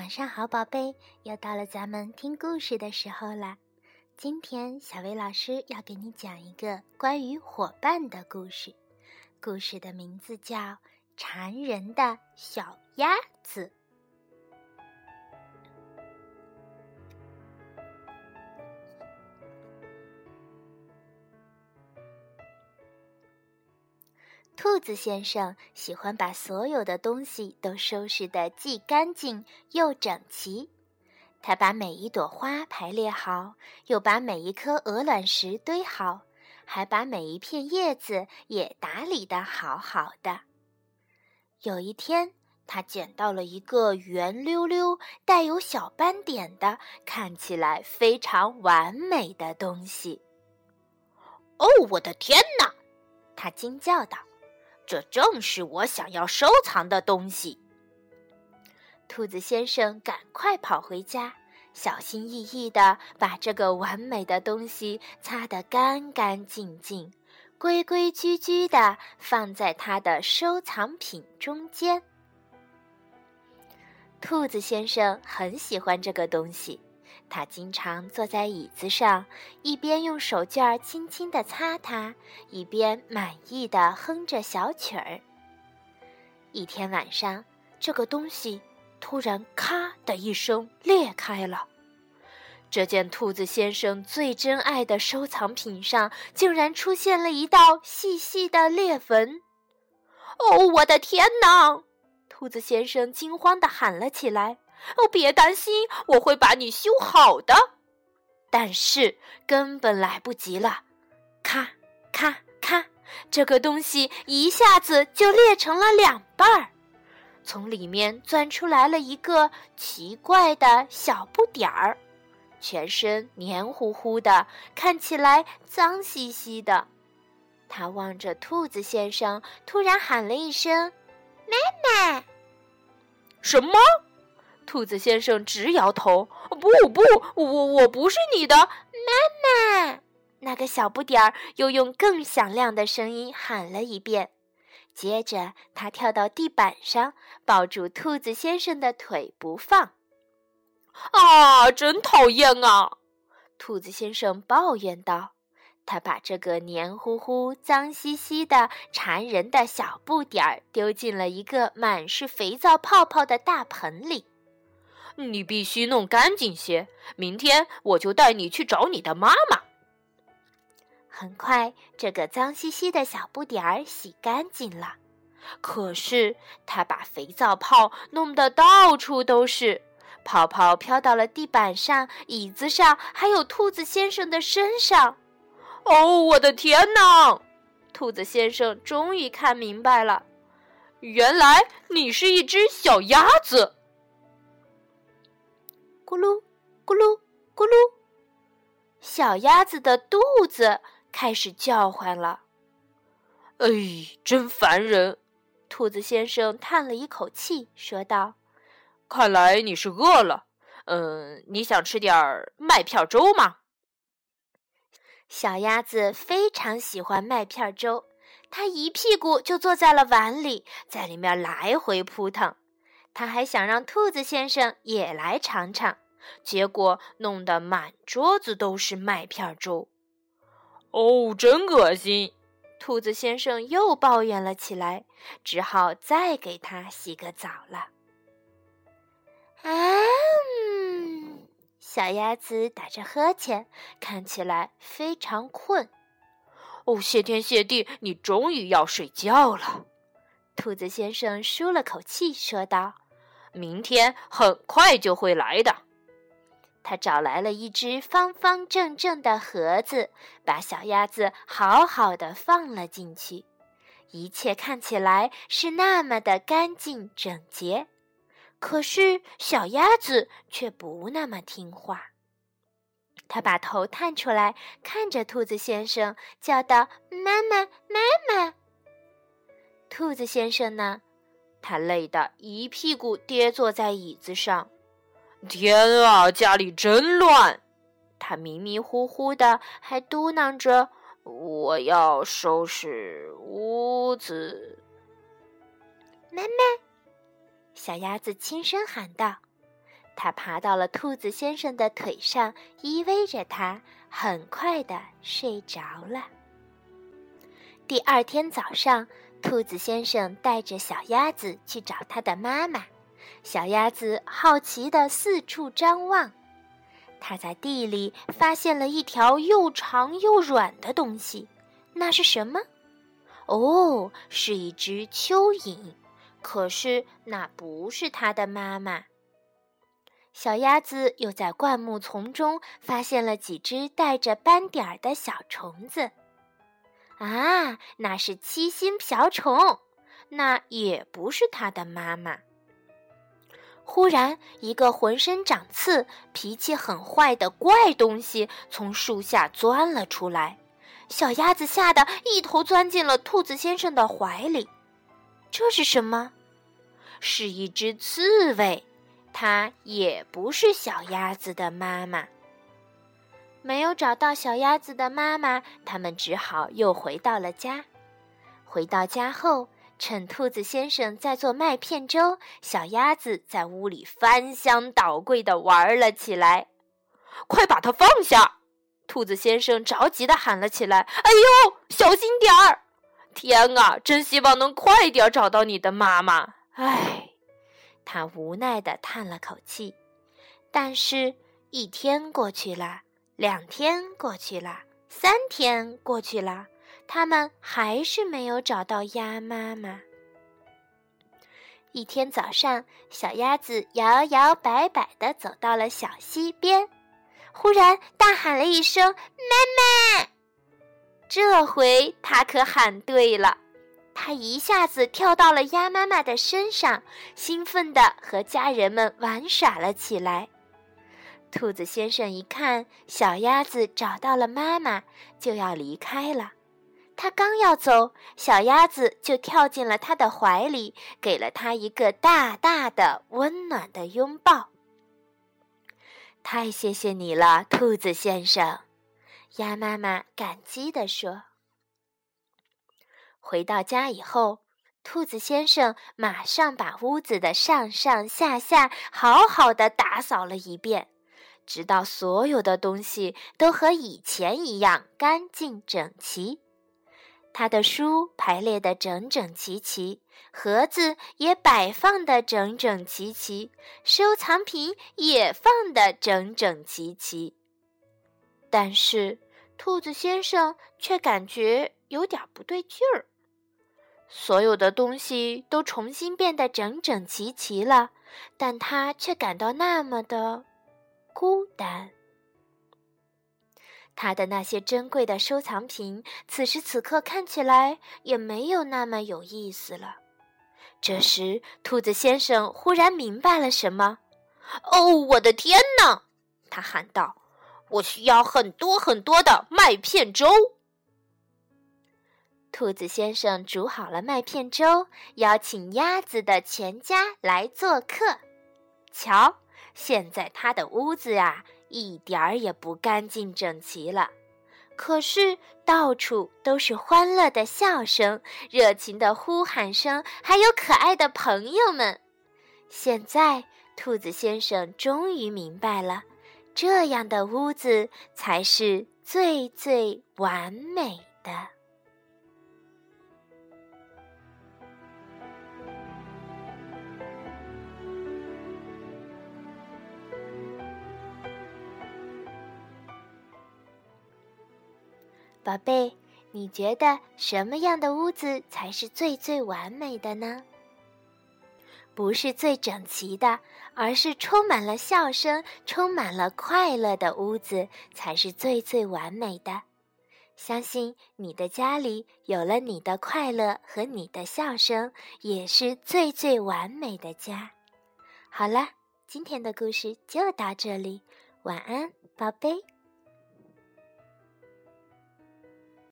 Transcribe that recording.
晚上好，宝贝，又到了咱们听故事的时候了。今天小薇老师要给你讲一个关于伙伴的故事，故事的名字叫《馋人的小鸭子》。兔子先生喜欢把所有的东西都收拾得既干净又整齐。他把每一朵花排列好，又把每一颗鹅卵石堆好，还把每一片叶子也打理得好好的。有一天，他捡到了一个圆溜溜、带有小斑点的、看起来非常完美的东西。“哦，我的天哪！”他惊叫道。这正是我想要收藏的东西。兔子先生赶快跑回家，小心翼翼地把这个完美的东西擦得干干净净，规规矩矩地放在他的收藏品中间。兔子先生很喜欢这个东西。他经常坐在椅子上，一边用手绢轻轻地擦它，一边满意的哼着小曲儿。一天晚上，这个东西突然“咔”的一声裂开了，这件兔子先生最珍爱的收藏品上竟然出现了一道细细的裂纹。哦，我的天哪！兔子先生惊慌地喊了起来。哦，别担心，我会把你修好的。但是根本来不及了，咔咔咔，这个东西一下子就裂成了两半儿，从里面钻出来了一个奇怪的小不点儿，全身黏糊糊的，看起来脏兮兮的。他望着兔子先生，突然喊了一声：“妈妈！”什么？兔子先生直摇头：“不不，我我不是你的妈妈。”那个小不点儿又用更响亮的声音喊了一遍。接着，他跳到地板上，抱住兔子先生的腿不放。“啊，真讨厌啊！”兔子先生抱怨道。他把这个黏糊糊、脏兮兮的、馋人的小不点儿丢进了一个满是肥皂泡泡的大盆里。你必须弄干净些，明天我就带你去找你的妈妈。很快，这个脏兮兮的小不点儿洗干净了，可是他把肥皂泡弄得到处都是，泡泡飘到了地板上、椅子上，还有兔子先生的身上。哦，我的天哪！兔子先生终于看明白了，原来你是一只小鸭子。咕噜咕噜咕噜，小鸭子的肚子开始叫唤了。哎，真烦人！兔子先生叹了一口气，说道：“看来你是饿了。嗯，你想吃点儿麦片粥吗？”小鸭子非常喜欢麦片粥，它一屁股就坐在了碗里，在里面来回扑腾。他还想让兔子先生也来尝尝，结果弄得满桌子都是麦片粥。哦，真恶心！兔子先生又抱怨了起来，只好再给他洗个澡了。啊，小鸭子打着呵欠，看起来非常困。哦，谢天谢地，你终于要睡觉了。兔子先生舒了口气，说道。明天很快就会来的。他找来了一只方方正正的盒子，把小鸭子好好的放了进去。一切看起来是那么的干净整洁，可是小鸭子却不那么听话。它把头探出来，看着兔子先生，叫道：“妈妈，妈妈！”兔子先生呢？他累得一屁股跌坐在椅子上。天啊，家里真乱！他迷迷糊糊的，还嘟囔着：“我要收拾屋子。”妈妈，小鸭子轻声喊道：“它爬到了兔子先生的腿上，依偎着他，很快的睡着了。第二天早上，兔子先生带着小鸭子去找它的妈妈。小鸭子好奇的四处张望，它在地里发现了一条又长又软的东西，那是什么？哦，是一只蚯蚓。可是那不是它的妈妈。小鸭子又在灌木丛中发现了几只带着斑点儿的小虫子，啊，那是七星瓢虫，那也不是它的妈妈。忽然，一个浑身长刺、脾气很坏的怪东西从树下钻了出来，小鸭子吓得一头钻进了兔子先生的怀里。这是什么？是一只刺猬。它也不是小鸭子的妈妈。没有找到小鸭子的妈妈，他们只好又回到了家。回到家后，趁兔子先生在做麦片粥，小鸭子在屋里翻箱倒柜的玩了起来。快把它放下！兔子先生着急的喊了起来：“哎呦，小心点儿！天啊，真希望能快点找到你的妈妈。”唉。他无奈的叹了口气，但是，一天过去了，两天过去了，三天过去了，他们还是没有找到鸭妈妈。一天早上，小鸭子摇摇摆摆地走到了小溪边，忽然大喊了一声：“妈妈！”这回他可喊对了。他一下子跳到了鸭妈妈的身上，兴奋地和家人们玩耍了起来。兔子先生一看小鸭子找到了妈妈，就要离开了。他刚要走，小鸭子就跳进了他的怀里，给了他一个大大的、温暖的拥抱。太谢谢你了，兔子先生，鸭妈妈感激地说。回到家以后，兔子先生马上把屋子的上上下下好好的打扫了一遍，直到所有的东西都和以前一样干净整齐。他的书排列的整整齐齐，盒子也摆放的整整齐齐，收藏品也放的整整齐齐。但是，兔子先生却感觉有点不对劲儿。所有的东西都重新变得整整齐齐了，但他却感到那么的孤单。他的那些珍贵的收藏品，此时此刻看起来也没有那么有意思了。这时，兔子先生忽然明白了什么：“哦，我的天哪！”他喊道，“我需要很多很多的麦片粥。”兔子先生煮好了麦片粥，邀请鸭子的全家来做客。瞧，现在他的屋子呀，一点儿也不干净整齐了。可是到处都是欢乐的笑声、热情的呼喊声，还有可爱的朋友们。现在，兔子先生终于明白了，这样的屋子才是最最完美的。宝贝，你觉得什么样的屋子才是最最完美的呢？不是最整齐的，而是充满了笑声、充满了快乐的屋子才是最最完美的。相信你的家里有了你的快乐和你的笑声，也是最最完美的家。好了，今天的故事就到这里，晚安，宝贝。